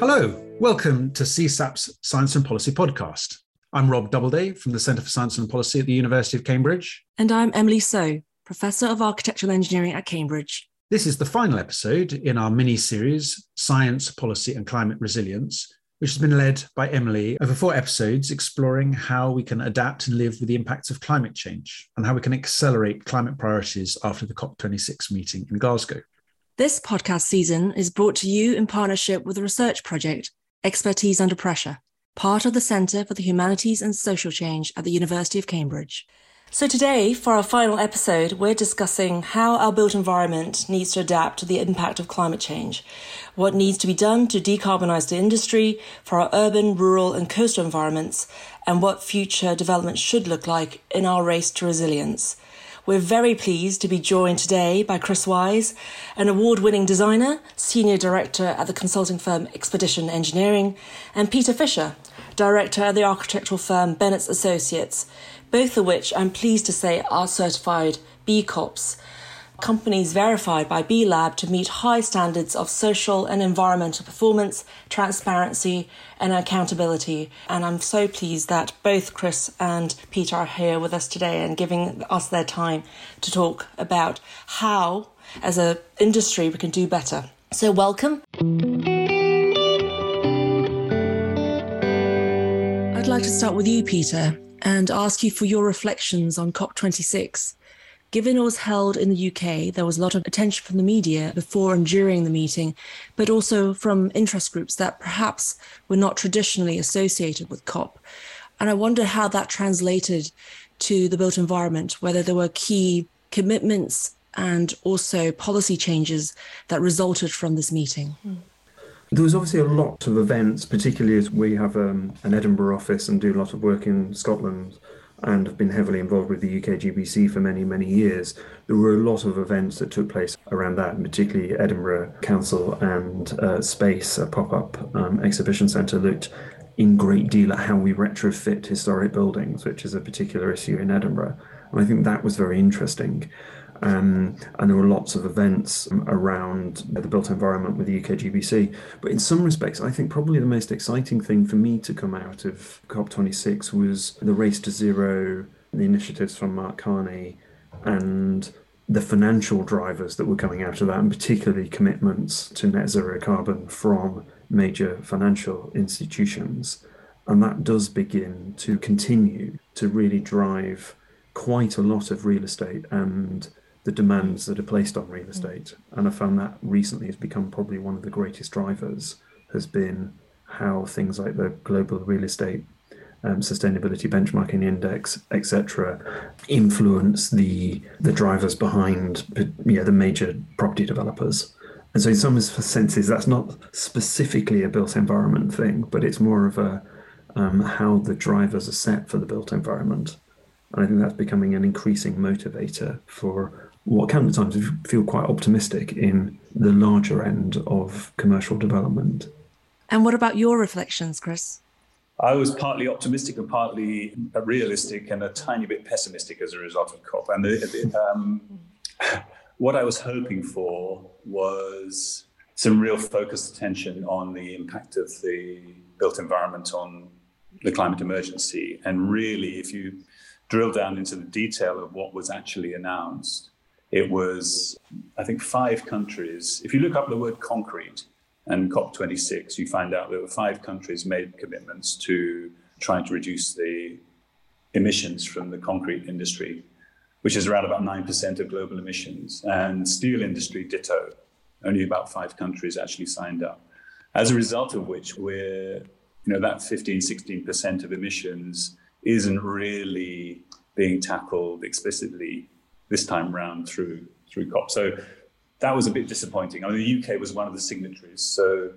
Hello, welcome to CSAP's Science and Policy podcast. I'm Rob Doubleday from the Centre for Science and Policy at the University of Cambridge. And I'm Emily So, Professor of Architectural Engineering at Cambridge. This is the final episode in our mini series, Science, Policy and Climate Resilience, which has been led by Emily over four episodes exploring how we can adapt and live with the impacts of climate change and how we can accelerate climate priorities after the COP26 meeting in Glasgow. This podcast season is brought to you in partnership with the research project Expertise Under Pressure, part of the Centre for the Humanities and Social Change at the University of Cambridge. So, today, for our final episode, we're discussing how our built environment needs to adapt to the impact of climate change, what needs to be done to decarbonise the industry for our urban, rural, and coastal environments, and what future development should look like in our race to resilience. We're very pleased to be joined today by Chris Wise, an award winning designer, senior director at the consulting firm Expedition Engineering, and Peter Fisher, director at the architectural firm Bennetts Associates, both of which I'm pleased to say are certified B Corps companies verified by B Lab to meet high standards of social and environmental performance, transparency, and accountability. And I'm so pleased that both Chris and Peter are here with us today and giving us their time to talk about how, as an industry, we can do better. So, welcome. I'd like to start with you, Peter, and ask you for your reflections on COP26. Given it was held in the UK, there was a lot of attention from the media before and during the meeting, but also from interest groups that perhaps were not traditionally associated with COP. And I wonder how that translated to the built environment, whether there were key commitments and also policy changes that resulted from this meeting. There was obviously a lot of events, particularly as we have um, an Edinburgh office and do a lot of work in Scotland and have been heavily involved with the UK GBC for many, many years, there were a lot of events that took place around that, particularly Edinburgh Council and uh, Space, a pop up um, exhibition centre, looked in great deal at how we retrofit historic buildings, which is a particular issue in Edinburgh. And I think that was very interesting. Um, and there were lots of events around the built environment with the UK GBC. But in some respects, I think probably the most exciting thing for me to come out of COP26 was the Race to Zero, the initiatives from Mark Carney, and the financial drivers that were coming out of that, and particularly commitments to net zero carbon from major financial institutions. And that does begin to continue to really drive quite a lot of real estate and the demands that are placed on real estate. And I found that recently has become probably one of the greatest drivers has been how things like the global real estate um, sustainability benchmarking index, etc., influence the the drivers behind yeah, the major property developers. And so, in some senses, that's not specifically a built environment thing, but it's more of a um, how the drivers are set for the built environment. And I think that's becoming an increasing motivator for what can at times feel quite optimistic in the larger end of commercial development. And what about your reflections, Chris? I was partly optimistic and partly realistic and a tiny bit pessimistic as a result of COP. And the, the, um, what I was hoping for was some real focused attention on the impact of the built environment on the climate emergency. And really, if you drill down into the detail of what was actually announced, it was, I think, five countries. If you look up the word concrete and COP26, you find out there were five countries made commitments to trying to reduce the emissions from the concrete industry, which is around about 9% of global emissions. And steel industry, ditto. Only about five countries actually signed up. As a result of which, we're, you know, that 15, 16% of emissions isn't really being tackled explicitly this time round through through COP. So that was a bit disappointing. I mean, the UK was one of the signatories, so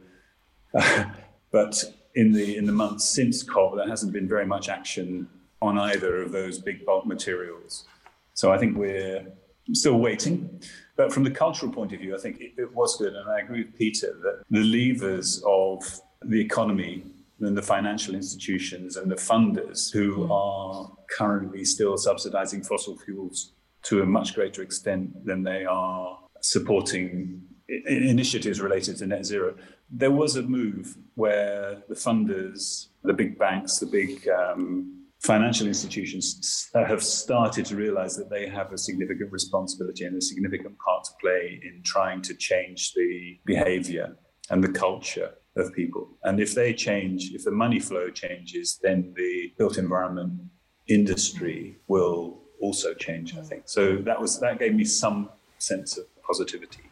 uh, but in the in the months since COP, there hasn't been very much action on either of those big bulk materials. So I think we're still waiting. But from the cultural point of view, I think it, it was good, and I agree with Peter that the levers of the economy and the financial institutions and the funders who are currently still subsidizing fossil fuels to a much greater extent than they are supporting initiatives related to net zero, there was a move where the funders, the big banks, the big um, financial institutions have started to realize that they have a significant responsibility and a significant part to play in trying to change the behavior and the culture of people. And if they change, if the money flow changes, then the built environment industry will also change, I think. So that was that gave me some sense of positivity.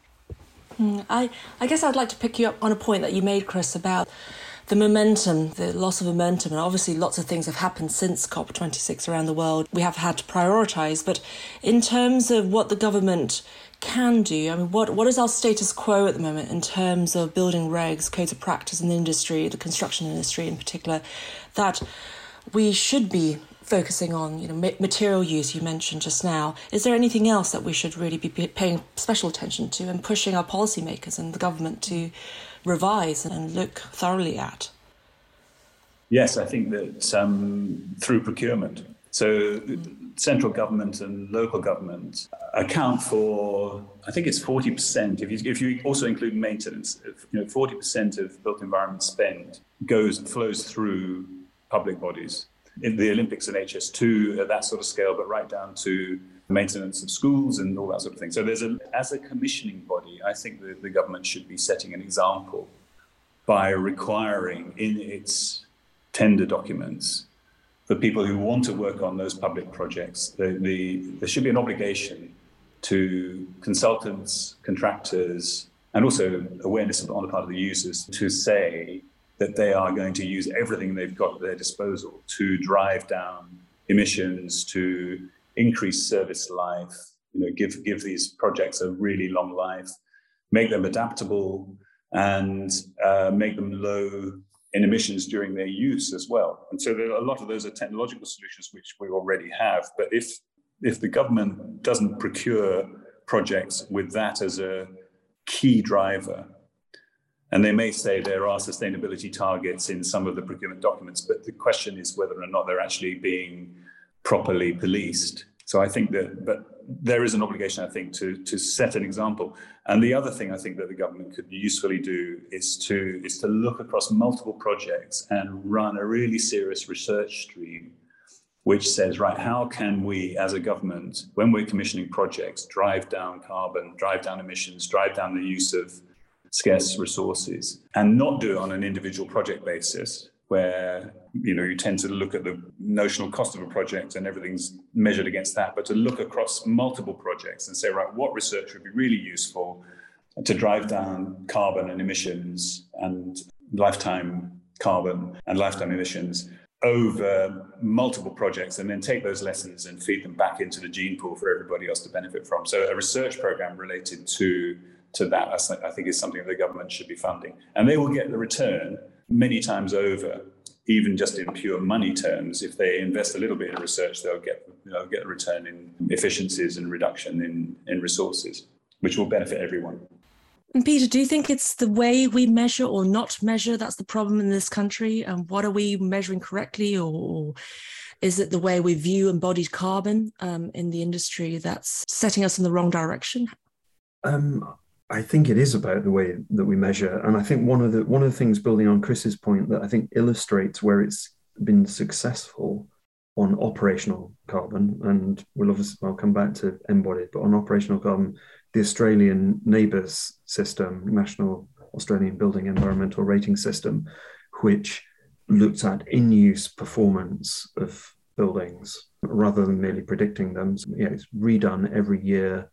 Mm, I, I guess I'd like to pick you up on a point that you made, Chris, about the momentum, the loss of momentum, and obviously lots of things have happened since COP26 around the world. We have had to prioritise, but in terms of what the government can do, I mean, what, what is our status quo at the moment in terms of building regs, codes of practice in the industry, the construction industry in particular, that we should be focusing on you know material use you mentioned just now is there anything else that we should really be paying special attention to and pushing our policymakers and the government to revise and look thoroughly at? Yes i think that um, through procurement. So central government and local government account for i think it's 40% if you, if you also include maintenance you know 40% of built environment spend goes flows through public bodies in the Olympics and HS2 at that sort of scale, but right down to maintenance of schools and all that sort of thing. So there's a, as a commissioning body, I think the, the government should be setting an example by requiring in its tender documents for people who want to work on those public projects, the, the, there should be an obligation to consultants, contractors, and also awareness on the part of the users to say that they are going to use everything they've got at their disposal to drive down emissions, to increase service life, you know, give give these projects a really long life, make them adaptable, and uh, make them low in emissions during their use as well. And so a lot of those are technological solutions which we already have. But if if the government doesn't procure projects with that as a key driver, and they may say there are sustainability targets in some of the procurement documents, but the question is whether or not they're actually being properly policed. So I think that, but there is an obligation, I think, to to set an example. And the other thing I think that the government could usefully do is to is to look across multiple projects and run a really serious research stream, which says, right, how can we, as a government, when we're commissioning projects, drive down carbon, drive down emissions, drive down the use of scarce resources and not do it on an individual project basis where you know you tend to look at the notional cost of a project and everything's measured against that but to look across multiple projects and say right what research would be really useful to drive down carbon and emissions and lifetime carbon and lifetime emissions over multiple projects and then take those lessons and feed them back into the gene pool for everybody else to benefit from? So a research program related to to that, I think is something the government should be funding. And they will get the return many times over, even just in pure money terms. If they invest a little bit in research, they'll get, they'll get a return in efficiencies and reduction in, in resources, which will benefit everyone. And Peter, do you think it's the way we measure or not measure that's the problem in this country? And what are we measuring correctly, or, is it the way we view embodied carbon um, in the industry that's setting us in the wrong direction? Um, I think it is about the way that we measure, and I think one of the one of the things building on Chris's point that I think illustrates where it's been successful on operational carbon, and we'll obviously I'll come back to embodied, but on operational carbon, the Australian NABERS system, National Australian Building Environmental Rating System, which looked at in-use performance of buildings rather than merely predicting them. So, yeah, it's redone every year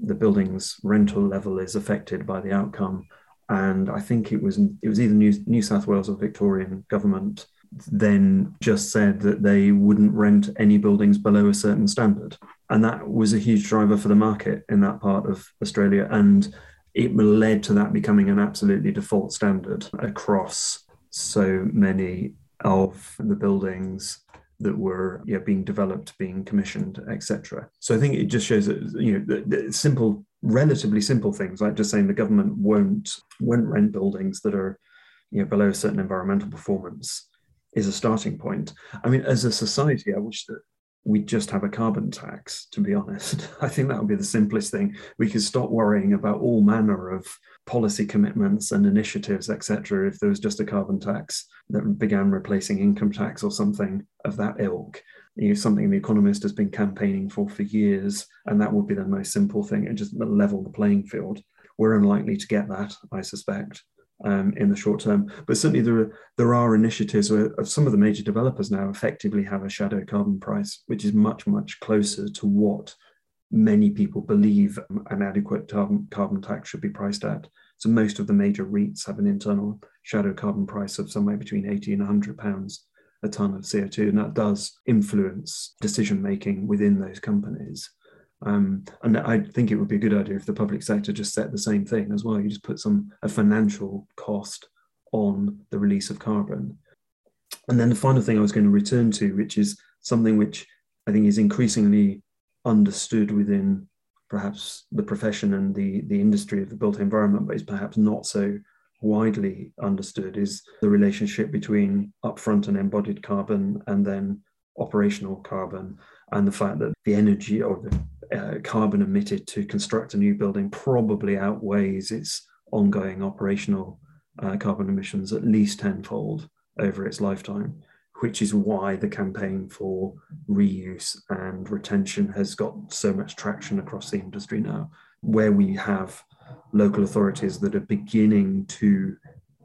the building's rental level is affected by the outcome. And I think it was it was either New, New South Wales or Victorian government then just said that they wouldn't rent any buildings below a certain standard. And that was a huge driver for the market in that part of Australia. And it led to that becoming an absolutely default standard across so many of the buildings that were being developed, being commissioned, etc. So I think it just shows that you know simple, relatively simple things like just saying the government won't won't rent buildings that are you know below a certain environmental performance is a starting point. I mean, as a society, I wish that we just have a carbon tax, to be honest. I think that would be the simplest thing. We could stop worrying about all manner of policy commitments and initiatives, etc., if there was just a carbon tax that began replacing income tax or something of that ilk. You know, something the economist has been campaigning for for years, and that would be the most simple thing and just level the playing field. We're unlikely to get that, I suspect um, in the short term. But certainly there are, there are initiatives where some of the major developers now effectively have a shadow carbon price, which is much, much closer to what many people believe an adequate carbon, carbon tax should be priced at. So most of the major REITs have an internal shadow carbon price of somewhere between 80 and 100 pounds a ton of CO2, and that does influence decision making within those companies. Um, and I think it would be a good idea if the public sector just set the same thing as well. You just put some a financial cost on the release of carbon. And then the final thing I was going to return to, which is something which I think is increasingly understood within perhaps the profession and the, the industry of the built environment, but is perhaps not so widely understood, is the relationship between upfront and embodied carbon and then operational carbon, and the fact that the energy or the uh, carbon emitted to construct a new building probably outweighs its ongoing operational uh, carbon emissions at least tenfold over its lifetime, which is why the campaign for reuse and retention has got so much traction across the industry now, where we have local authorities that are beginning to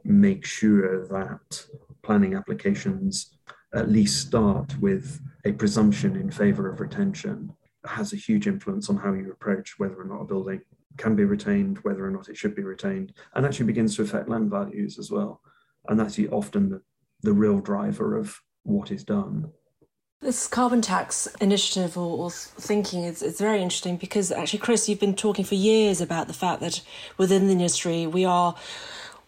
make sure that planning applications at least start with a presumption in favor of retention has a huge influence on how you approach whether or not a building can be retained, whether or not it should be retained, and actually begins to affect land values as well. And that's often the, the real driver of what is done. This carbon tax initiative or, or, thinking is, is very interesting because actually, Chris, you've been talking for years about the fact that within the industry we are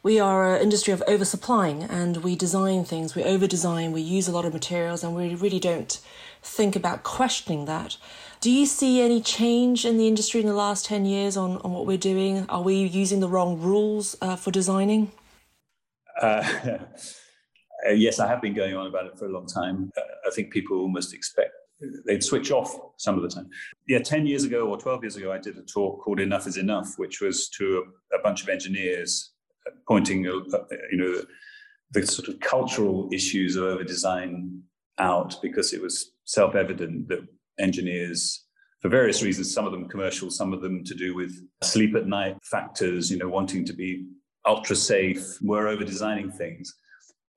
we are an industry of oversupplying and we design things, we over design, we use a lot of materials, and we really don't think about questioning that. Do you see any change in the industry in the last 10 years on, on what we're doing? Are we using the wrong rules uh, for designing? Uh, yes, I have been going on about it for a long time. Uh, I think people almost expect they'd switch off some of the time. Yeah, 10 years ago or 12 years ago, I did a talk called Enough is Enough, which was to a, a bunch of engineers pointing, uh, you know, the, the sort of cultural issues of over design out because it was self evident that engineers for various reasons, some of them commercial, some of them to do with sleep at night factors, you know, wanting to be ultra safe, were over designing things.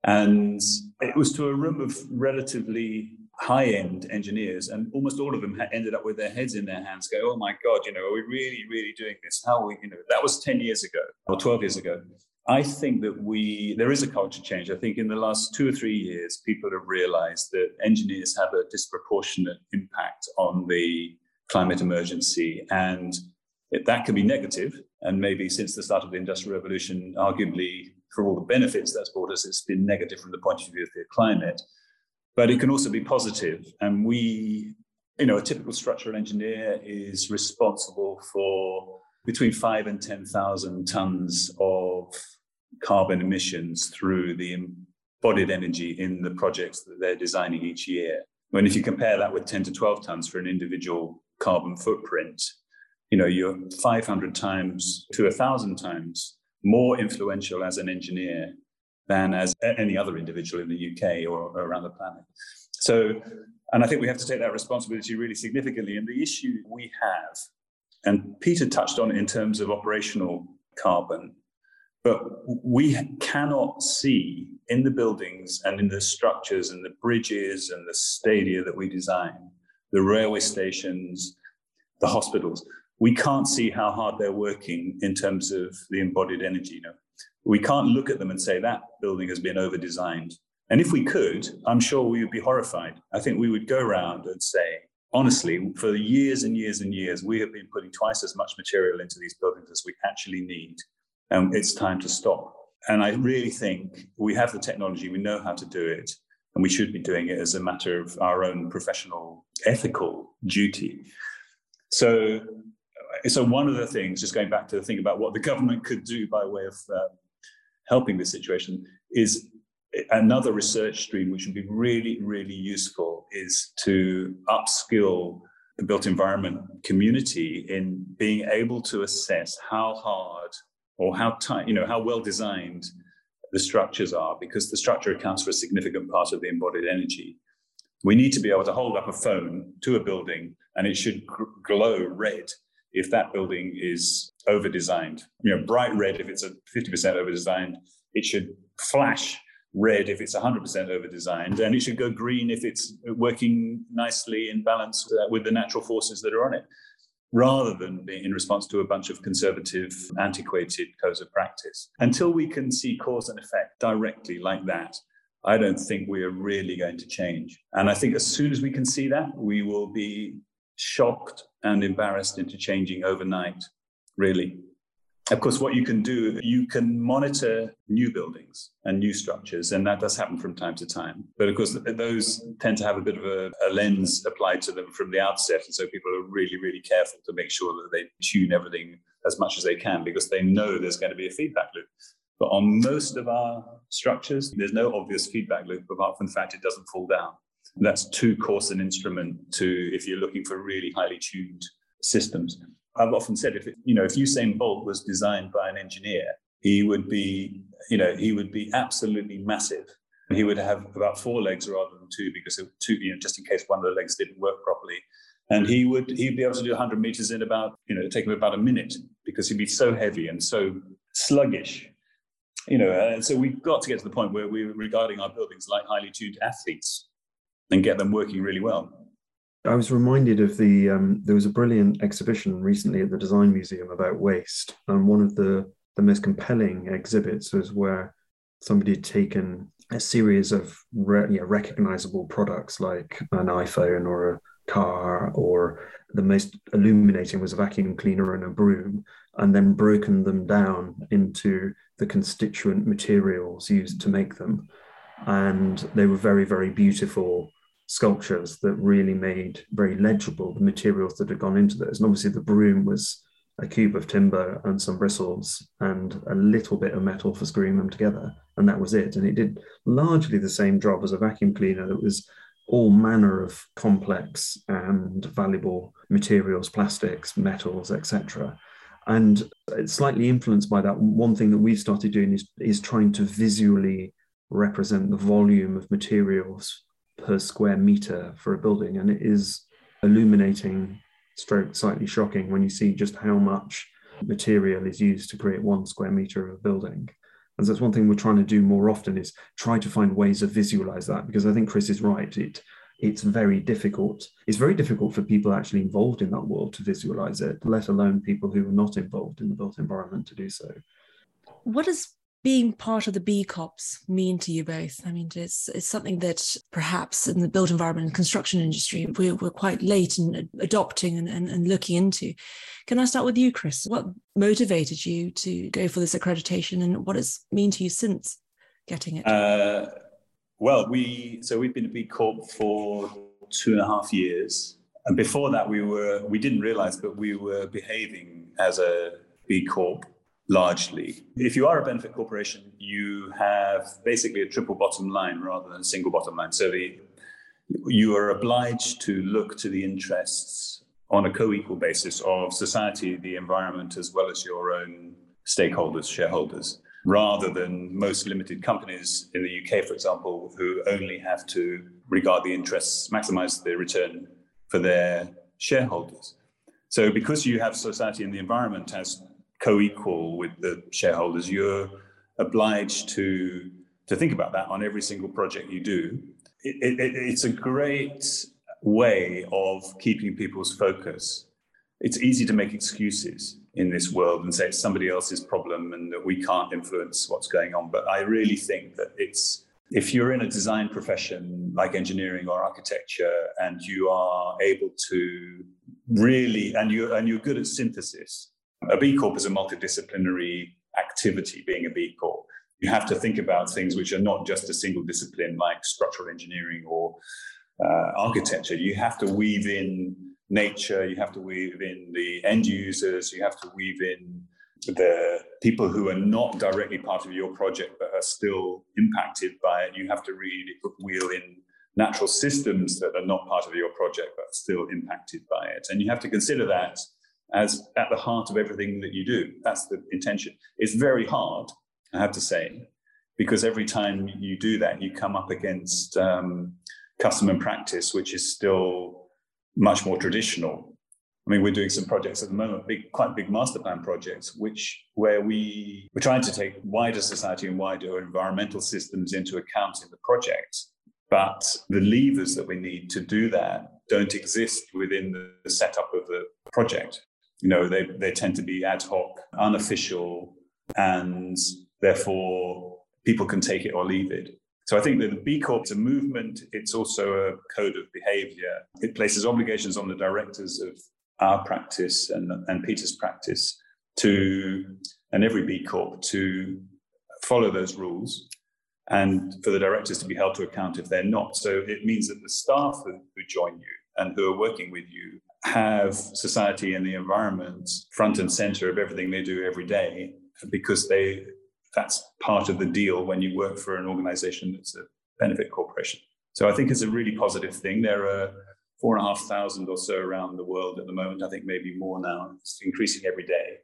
And it was to a room of relatively high end engineers, and almost all of them ended up with their heads in their hands, go, Oh my God, you know, are we really, really doing this? How we, you know, that was 10 years ago or 12 years ago. I think that we there is a culture change. I think in the last two or three years, people have realised that engineers have a disproportionate impact on the climate emergency, and it, that can be negative. And maybe since the start of the industrial revolution, arguably for all the benefits that's brought us, it's been negative from the point of view of the climate. But it can also be positive, and we, you know, a typical structural engineer is responsible for between five and 10,000 tons of carbon emissions through the embodied energy in the projects that they're designing each year. When if you compare that with 10 to 12 tons for an individual carbon footprint, you know, you're 500 times to 1,000 times more influential as an engineer than as any other individual in the UK or around the planet. So, and I think we have to take that responsibility really significantly. And the issue we have and Peter touched on it in terms of operational carbon, but we cannot see in the buildings and in the structures and the bridges and the stadia that we design, the railway stations, the hospitals, we can't see how hard they're working in terms of the embodied energy. You know, we can't look at them and say that building has been over designed. And if we could, I'm sure we would be horrified. I think we would go around and say, honestly, for years and years and years, we have been putting twice as much material into these buildings as we actually need. And it's time to stop. And I really think we have the technology, we know how to do it, and we should be doing it as a matter of our own professional ethical duty. So, so one of the things, just going back to the thing about what the government could do by way of um, helping this situation, is another research stream which would be really, really useful is to upskill the built environment community in being able to assess how hard or how tight, you know, how well designed the structures are, because the structure accounts for a significant part of the embodied energy. We need to be able to hold up a phone to a building and it should glow red if that building is over designed. You know, bright red if it's a 50% over designed, it should flash red if it's 100% over designed, and it should go green if it's working nicely in balance uh, with the natural forces that are on it, rather than in response to a bunch of conservative, antiquated codes of practice. Until we can see cause and effect directly like that, I don't think we are really going to change. And I think as soon as we can see that, we will be shocked and embarrassed into changing overnight, really. Of course, what you can do, you can monitor new buildings and new structures, and that does happen from time to time. But of course, those tend to have a bit of a, a, lens applied to them from the outset. And so people are really, really careful to make sure that they tune everything as much as they can because they know there's going to be a feedback loop. But on most of our structures, there's no obvious feedback loop apart from the fact it doesn't fall down. That's too coarse an instrument to if you're looking for really highly tuned systems. I've often said if you know if Usain Bolt was designed by an engineer, he would be you know he would be absolutely massive. He would have about four legs rather than two because two you know just in case one of the legs didn't work properly. And he would he'd be able to do 100 meters in about you know take him about a minute because he'd be so heavy and so sluggish. You know, and so we've got to get to the point where we're regarding our buildings like highly tuned athletes and get them working really well. I was reminded of the um, there was a brilliant exhibition recently at the Design Museum about waste, and one of the the most compelling exhibits was where somebody had taken a series of re- recognizable products like an iPhone or a car, or the most illuminating was a vacuum cleaner and a broom, and then broken them down into the constituent materials used to make them, and they were very very beautiful sculptures that really made very legible the materials that had gone into those. And obviously, the broom was a cube of timber and some bristles and a little bit of metal for screwing them together. And that was it. And it did largely the same job as a vacuum cleaner that was all manner of complex and valuable materials, plastics, metals, etc. And it's slightly influenced by that. One thing that we've started doing is, is trying to visually represent the volume of materials per square meter for a building, and it is illuminating, stroke slightly shocking when you see just how much material is used to create one square meter of a building. And so that's one thing we're trying to do more often is try to find ways of visualize that because I think Chris is right. It it's very difficult. It's very difficult for people actually involved in that world to visualize it, let alone people who are not involved in the built environment to do so. What does being part of the B Corps mean to you both? I mean, it's it's something that perhaps in the built environment and construction industry we're, we're quite late in adopting and, and, and looking into. Can I start with you, Chris? What motivated you to go for this accreditation, and what has mean to you since getting it? Uh, well, we so we've been a B Corp for two and a half years, and before that, we were we didn't realize, but we were behaving as a B Corp largely. If you are a benefit corporation, you have basically a triple bottom line rather than a single bottom line. So the, you are obliged to look to the interests on a co-equal basis of society, the environment, as well as your own stakeholders, shareholders, rather than most limited companies in the UK, for example, who only have to regard the interests, maximize the return for their shareholders. So because you have society and the environment as co-equal with the shareholders, you're obliged to to think about that on every single project you do. It, it, it's a great way of keeping people's focus. It's easy to make excuses in this world and say it's somebody else's problem and that we can't influence what's going on. But I really think that it's if you're in a design profession like engineering or architecture and you are able to really and you and you're good at synthesis a B Corp is a multidisciplinary activity, being a B Corp. You have to think about things which are not just a single discipline like structural engineering or uh, architecture. You have to weave in nature, you have to weave in the end users, you have to weave in the people who are not directly part of your project but are still impacted by it, you have to really wheel in natural systems that are not part of your project but still impacted by it. And you have to consider that as at the heart of everything that you do. That's the intention. It's very hard, I have to say, because every time you do that, you come up against um, custom and practice, which is still much more traditional. I mean, we're doing some projects at the moment, big, quite big master plan projects, which where we we're trying to take wider society and wider environmental systems into account in the project. But the levers that we need to do that don't exist within the setup of the project. You know, they, they tend to be ad hoc, unofficial, and therefore people can take it or leave it. So I think that the B Corp is a movement. It's also a code of behavior. It places obligations on the directors of our practice and, and Peter's practice to, and every B Corp to follow those rules and for the directors to be held to account if they're not. So it means that the staff who, who join you and who are working with you have society and the environment front and center of everything they do every day because they that's part of the deal when you work for an organization that's a benefit corporation. So I think it's a really positive thing. There are four and a half thousand or so around the world at the moment. I think maybe more now. It's increasing every day.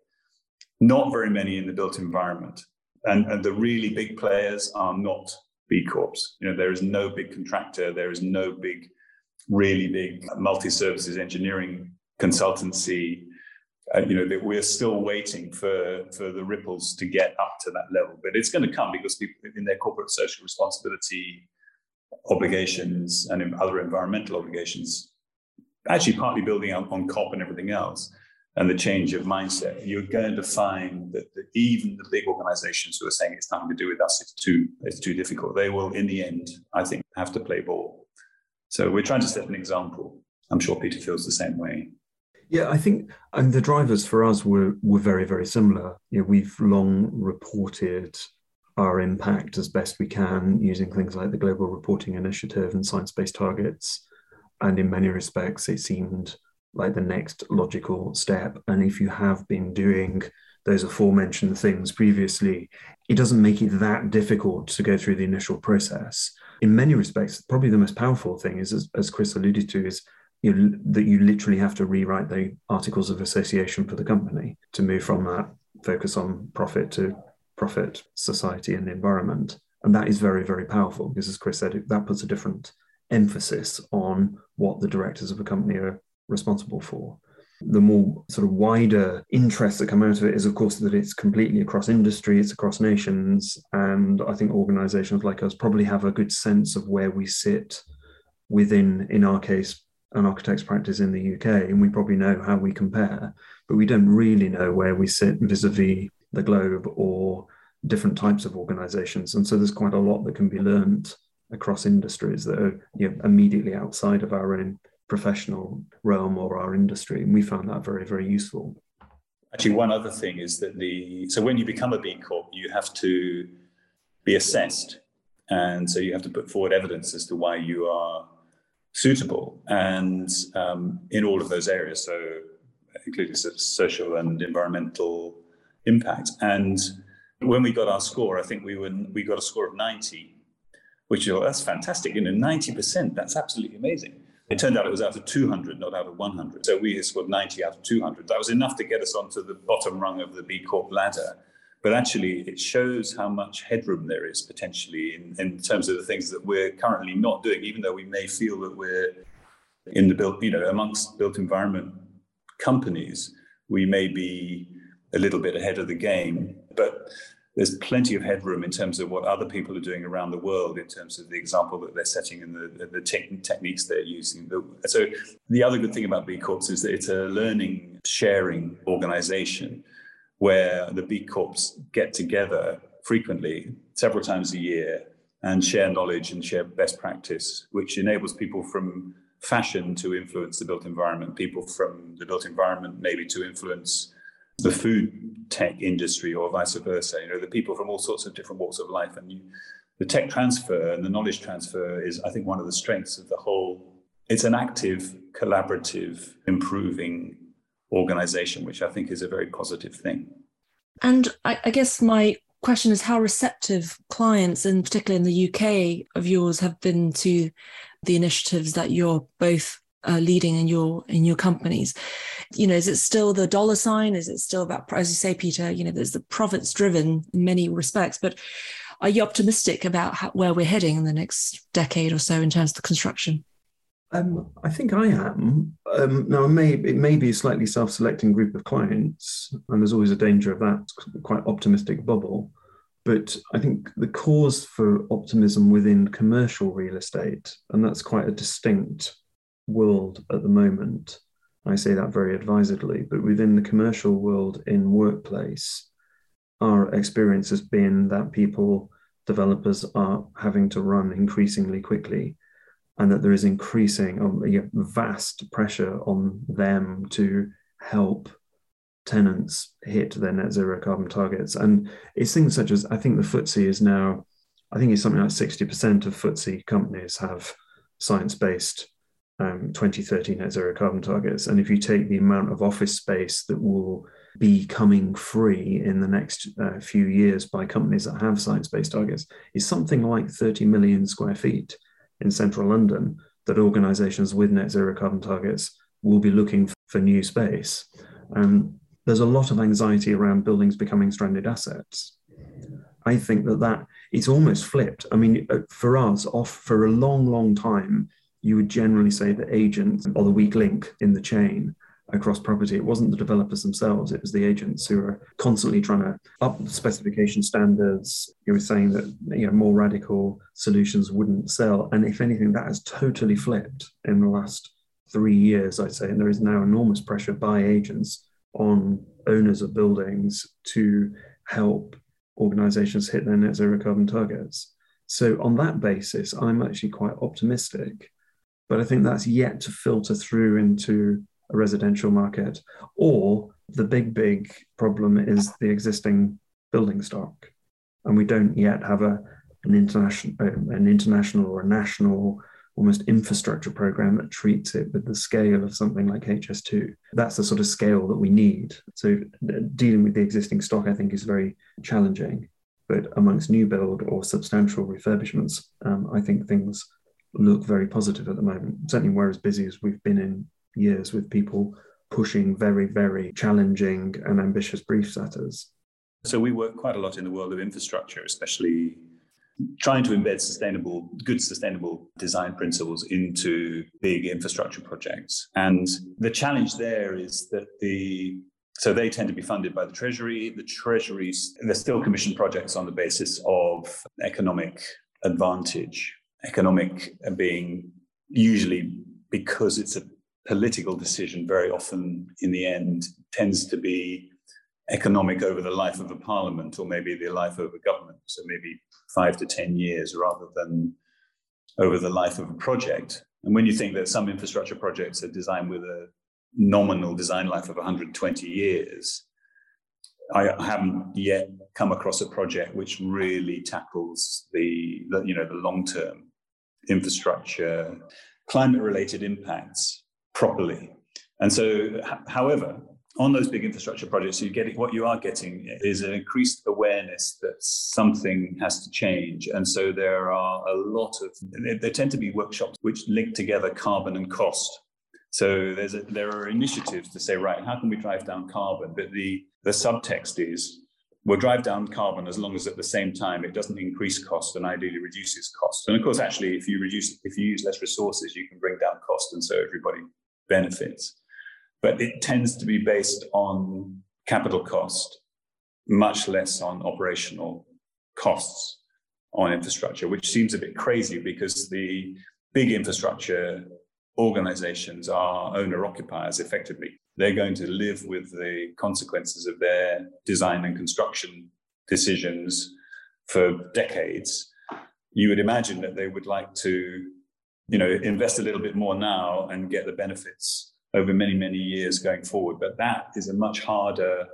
Not very many in the built environment. And, and the really big players are not B Corps. You know, there is no big contractor, there is no big, really big multi-services engineering consultancy. Uh, you know, that we're still waiting for, for the ripples to get up to that level. But it's going to come because people in their corporate social responsibility obligations and other environmental obligations, actually partly building up on COP and everything else, and the change of mindset, you're going to find that, that, even the big organizations who are saying it's nothing to do with us, it's too, it's too difficult, they will, in the end, I think, have to play ball. So we're trying to set an example. I'm sure Peter feels the same way. Yeah, I think, and the drivers for us were were very very similar. You know, we've long reported our impact as best we can using things like the Global Reporting Initiative and science based targets. And in many respects, it seemed like the next logical step. And if you have been doing those aforementioned things previously, it doesn't make it that difficult to go through the initial process. In many respects, probably the most powerful thing is, as, as Chris alluded to, is you know, that you literally have to rewrite the articles of association for the company to move from that focus on profit to profit, society, and the environment. And that is very, very powerful because, as Chris said, that puts a different emphasis on what the directors of a company are responsible for. The more sort of wider interests that come out of it is, of course, that it's completely across industry, it's across nations. And I think organizations like us probably have a good sense of where we sit within, in our case, an architect's practice in the UK. And we probably know how we compare, but we don't really know where we sit vis a vis the globe or different types of organizations. And so there's quite a lot that can be learned across industries that are you know, immediately outside of our own professional realm or our industry. And we found that very, very useful. Actually, one other thing is that the so when you become a B Corp, you have to be assessed. And so you have to put forward evidence as to why you are suitable. And um, in all of those areas, so including social and environmental impact. And when we got our score, I think we were we got a score of 90, which you that's fantastic. You know, 90%, that's absolutely amazing. It turned out it was out of 200, not out of 100. So we scored 90 out of 200. That was enough to get us onto the bottom rung of the B Corp ladder. But actually, it shows how much headroom there is potentially in, in terms of the things that we're currently not doing, even though we may feel that we're in the built, you know, amongst built environment companies, we may be a little bit ahead of the game. But there's plenty of headroom in terms of what other people are doing around the world in terms of the example that they're setting and the, the te- techniques they're using. So the other good thing about B Corps is that it's a learning sharing organization where the B Corps get together frequently, several times a year, and share knowledge and share best practice, which enables people from fashion to influence the built environment, people from the built environment maybe to influence the food tech industry or vice versa. You know, the people from all sorts of different walks of life, and you, the tech transfer and the knowledge transfer is, I think, one of the strengths of the whole. It's an active, collaborative, improving organization, which I think is a very positive thing. And I, I guess my question is how receptive clients, and particularly in the UK, of yours have been to the initiatives that you're both uh, leading in your in your companies you know is it still the dollar sign is it still about as you say peter you know there's the profits driven in many respects but are you optimistic about how, where we're heading in the next decade or so in terms of the construction um, I think I am. Um, now, may, it may be a slightly self selecting group of clients, and there's always a danger of that quite optimistic bubble. But I think the cause for optimism within commercial real estate, and that's quite a distinct world at the moment. I say that very advisedly, but within the commercial world in workplace, our experience has been that people, developers, are having to run increasingly quickly, and that there is increasing, um, vast pressure on them to help tenants hit their net zero carbon targets. And it's things such as I think the FTSE is now, I think it's something like 60% of FTSE companies have science based um, 2030 net zero carbon targets. And if you take the amount of office space that will be coming free in the next uh, few years by companies that have science based targets, is something like 30 million square feet in central London that organizations with net zero carbon targets will be looking for new space. Um, there's a lot of anxiety around buildings becoming stranded assets. I think that that it's almost flipped. I mean, uh, for us, off for a long, long time, you would generally say that agents are the weak link in the chain across property. It wasn't the developers themselves, it was the agents who are constantly trying to up the specification standards. You were saying that you know more radical solutions wouldn't sell. And if anything, that has totally flipped in the last three years, I'd say. And there is now enormous pressure by agents on owners of buildings to help organizations hit their net zero carbon targets. So on that basis, I'm actually quite optimistic but I think that's yet to filter through into a residential market. Or the big, big problem is the existing building stock. And we don't yet have a, an, international, an international or a national almost infrastructure program that treats it with the scale of something like HS2. That's the sort of scale that we need. So dealing with the existing stock, I think, is very challenging. But amongst new build or substantial refurbishments, um, I think things look very positive at the moment. Certainly, we're as busy as we've been in years with people pushing very, very challenging and ambitious briefs at us. So we work quite a lot in the world of infrastructure, especially trying to embed sustainable, good sustainable design principles into big infrastructure projects. And the challenge there is that the so they tend to be funded by the Treasury. The Treasuries, they're still commissioned projects on the basis of economic advantage economic being usually because it's a political decision very often in the end tends to be economic over the life of a parliament or maybe the life of a government. So maybe five to ten years rather than over the life of a project. And when you think that some infrastructure projects are designed with a nominal design life of 120 years I haven't yet come across a project which really tackles the, the you know the long term infrastructure, climate related impacts properly. And so, however, on those big infrastructure projects, you get what you are getting is an increased awareness that something has to change. And so there are a lot of there tend to be workshops which link together carbon and cost. So there's a, there are initiatives to say, right, how can we drive down carbon? But the the subtext is will drive down carbon as long as at the same time it doesn't increase cost and ideally reduces cost. And of course, actually, if you reduce, if you use less resources, you can bring down cost, and so everybody benefits. But it tends to be based on capital cost, much less on operational costs on infrastructure, which seems a bit crazy because the big infrastructure organizations are owner occupiers effectively they're going to live with the consequences of their design and construction decisions for decades. You would imagine that they would like to, you know, invest a little bit more now and get the benefits over many, many years going forward. But that is a much harder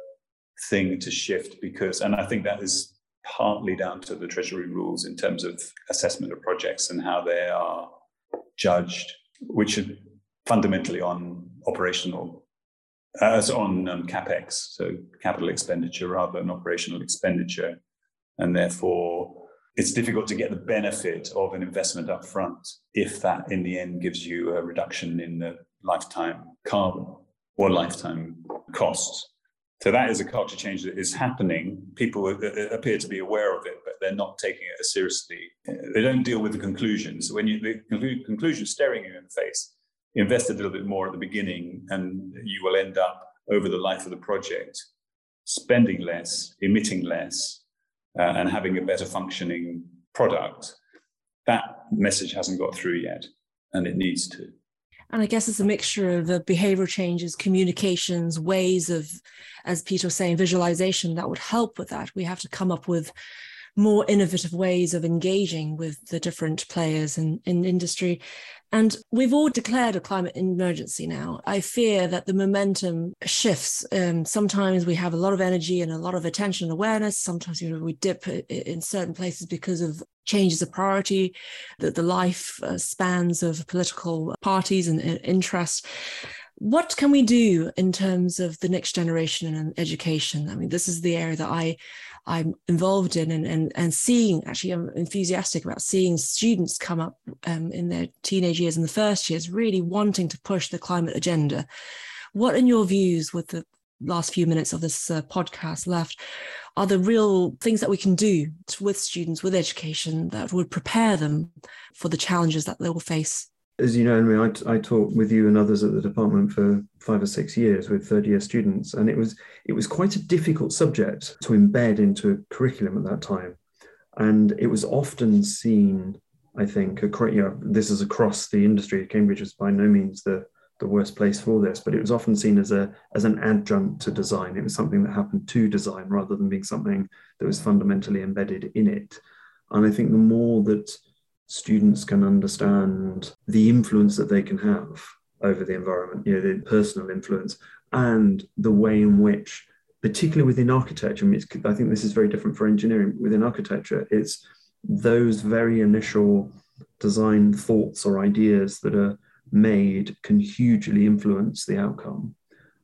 thing to shift because, and I think that is partly down to the Treasury rules in terms of assessment of projects and how they are judged, which are fundamentally on operational as on um, capex, so capital expenditure rather than operational expenditure, and therefore it's difficult to get the benefit of an investment up front if that in the end gives you a reduction in the lifetime carbon or lifetime costs. So that is a culture change that is happening. People appear to be aware of it, but they're not taking it as seriously. They don't deal with the conclusions. When you the conclusion staring you in the face, invest a little bit more at the beginning, and you will end up over the life of the project spending less, emitting less, uh, and having a better functioning product. That message hasn't got through yet, and it needs to. And I guess it's a mixture of the behavioral changes, communications, ways of, as Peter was saying, visualization that would help with that. We have to come up with more innovative ways of engaging with the different players in, in industry. And we've all declared a climate emergency now. I fear that the momentum shifts. Um, sometimes we have a lot of energy and a lot of attention and awareness. Sometimes you know, we dip in certain places because of changes of priority, the, the life uh, spans of political parties and, and interest what can we do in terms of the next generation and education? I mean, this is the area that I I'm involved in and, and, and seeing, actually, I'm enthusiastic about seeing students come up um, in their teenage years and the first years really wanting to push the climate agenda. What, in your views, with the last few minutes of this uh, podcast left, are the real things that we can do with students, with education that would prepare them for the challenges that they will face? As you know, I I, taught with you and others at the department for five or six years with third year students, and it was it was quite a difficult subject to embed into a curriculum at that time, and it was often seen, I think, you know, this is across the industry. Cambridge is by no means the the worst place for this, but it was often seen as a as an adjunct to design. It was something that happened to design rather than being something that was fundamentally embedded in it. And I think the more that students can understand the influence that they can have over the environment, you know, the personal influence, and the way in which, particularly within architecture, I, mean, I think this is very different for engineering. Within architecture, it's those very initial design thoughts or ideas that are made can hugely influence the outcome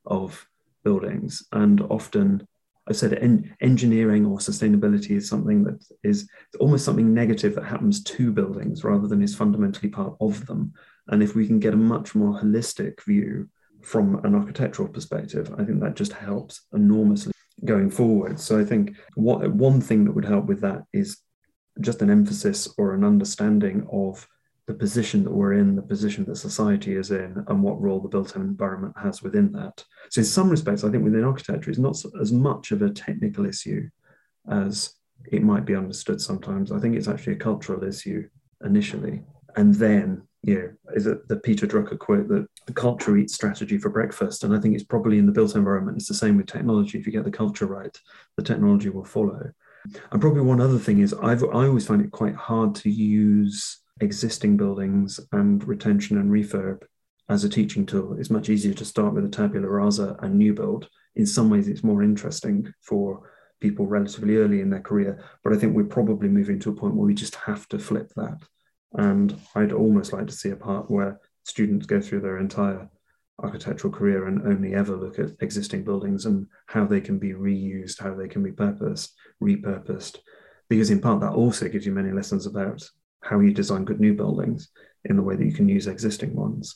of buildings and often I said en- engineering or sustainability is something that is almost something negative that happens to buildings rather than is fundamentally part of them. And if we can get a much more holistic view from an architectural perspective, I think that just helps enormously going forward. So I think what one thing that would help with that is just an emphasis or an understanding of the position that we're in, the position that society is in, and what role the built environment has within that. So, in some respects, I think within architecture, it's not as much of a technical issue as it might be understood sometimes. I think it's actually a cultural issue initially. And then, you know, is it the Peter Drucker quote that the culture eats strategy for breakfast? And I think it's probably in the built environment, it's the same with technology. If you get the culture right, the technology will follow. And probably one other thing is I've I always find it quite hard to use existing buildings and retention and refurb as a teaching tool. It's much easier to start with a tabula rasa and new build. In some ways, it's more interesting for people relatively early in their career. But I think we're probably moving to a point where we just have to flip that. And I'd almost like to see a part where students go through their entire architectural career and only ever look at existing buildings and how they can be reused, how they can be purposed, repurposed. Because in part, that also gives you many lessons about how you design good new buildings in the way that you can use existing ones.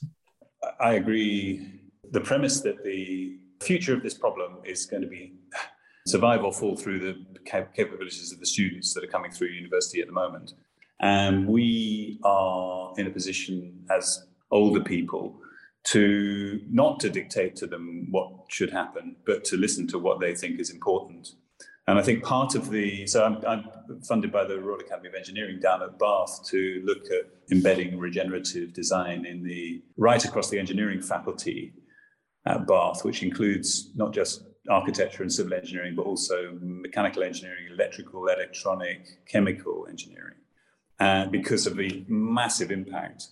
I agree. The premise that the future of this problem is going to be survive or fall through the capabilities of the students that are coming through university at the moment. And we are in a position as older people to not to dictate to them what should happen, but to listen to what they think is important and I think part of the, so I'm, I'm, funded by the Royal Academy of Engineering down at Bath to look at embedding regenerative design in the, right across the engineering faculty at Bath, which includes not just architecture and civil engineering, but also mechanical engineering, electrical, electronic, chemical engineering. And because of the massive impact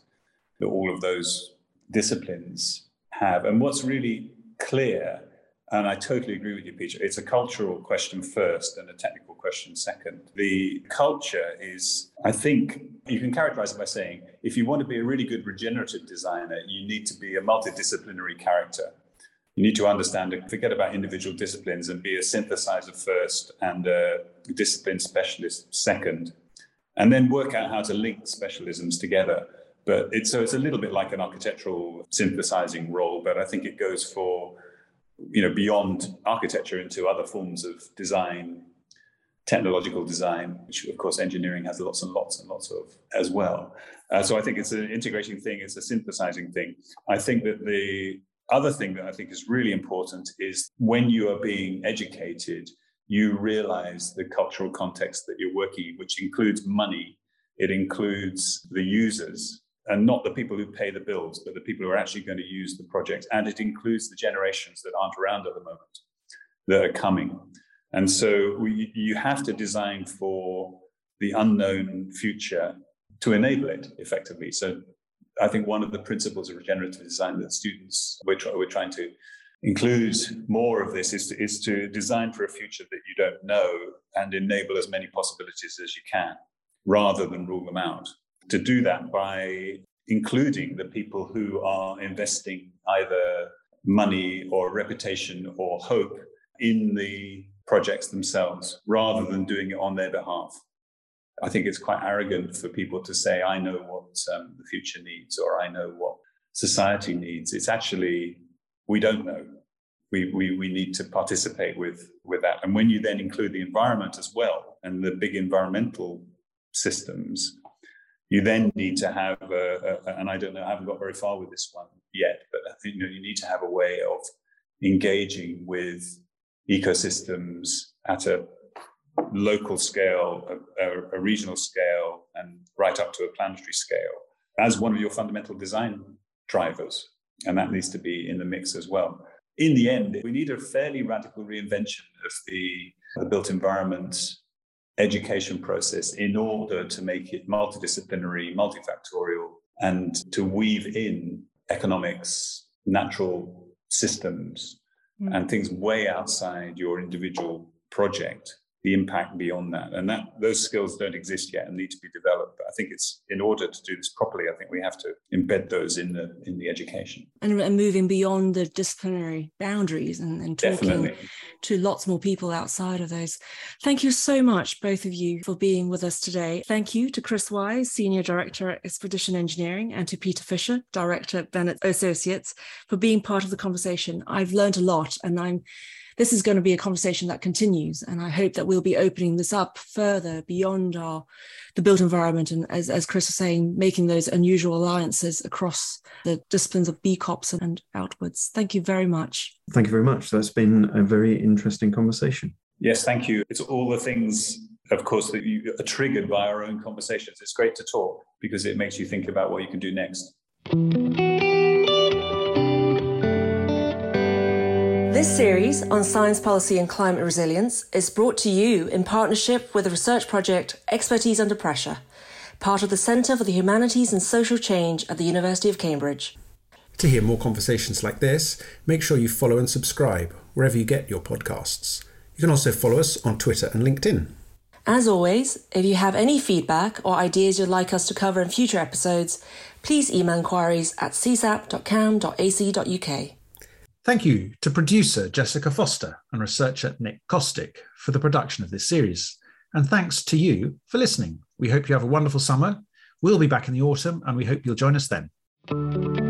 that all of those disciplines have. And what's really clear and I totally agree with you, Peter. It's a cultural question first and a technical question second. The culture is, I think, you can characterize it by saying if you want to be a really good regenerative designer, you need to be a multidisciplinary character. You need to understand forget about individual disciplines and be a synthesizer first and a discipline specialist second, and then work out how to link specialisms together. But it's so it's a little bit like an architectural synthesizing role, but I think it goes for you know beyond architecture into other forms of design technological design, which of course engineering has lots and lots and lots of as well. Uh, so I think it's an integrating thing, it's a synthesizing thing. I think that the other thing that I think is really important is when you are being educated, you realize the cultural context that you're working in, which includes money, it includes the users, and not the people who pay the bills, but the people who are actually going to use the project. And it includes the generations that aren't around at the moment that are coming. And so we, you have to design for the unknown future to enable it effectively. So I think one of the principles of regenerative design that students we're, we're trying to include more of this is to, is to design for a future that you don't know and enable as many possibilities as you can rather than rule them out. To do that by including the people who are investing either money or reputation or hope in the projects themselves rather than doing it on their behalf. I think it's quite arrogant for people to say, I know what um, the future needs or I know what society needs. It's actually, we don't know. We, we, we need to participate with, with that. And when you then include the environment as well and the big environmental systems, you then need to have, a, a, and I don't know, I haven't got very far with this one yet, but you know, you need to have a way of engaging with ecosystems at a local scale, a, a, regional scale, and right up to a planetary scale as one of your fundamental design drivers. And that needs to be in the mix as well. In the end, we need a fairly radical reinvention of the, the built environment education process in order to make it multidisciplinary, multifactorial, and to weave in economics, natural systems, mm. and things way outside your individual project the impact beyond that. And that those skills don't exist yet and need to be developed. But i think it's in order to do this properly i think we have to embed those in the in the education. And, and moving beyond the disciplinary boundaries and, and talking Definitely. to lots more people outside of those. Thank you so much both of you for being with us today. Thank you to chris wise senior director at expedition engineering and to peter fisher director at Bennetts Associates for being part of the conversation. I've learned a lot and i'm this is going to be a conversation that continues. And I hope that we'll be opening this up further beyond our the built environment. And as, as Chris was saying, making those unusual alliances across the disciplines of B Corps and outwards. Thank you very much. Thank you very much. That's been a very interesting conversation. Yes, thank you. It's all the things, of course, that you are triggered by our own conversations. It's great to talk because it makes you think about what you can do next. This series on science policy and climate resilience is brought to you in partnership with the research project Expertise Under Pressure, part of the Centre for the Humanities and Social Change at the University of Cambridge. To hear more conversations like this, make sure you follow and subscribe wherever you get your podcasts. You can also follow us on Twitter and LinkedIn. As always, if you have any feedback or ideas you'd like us to cover in future episodes, please email inquiries at csap.cam.ac.uk. Thank you to producer Jessica Foster and researcher Nick Cosstick for the production of this series. And thanks to you for listening. We hope you have a wonderful summer. We'll be back in the autumn and we hope you'll join us then.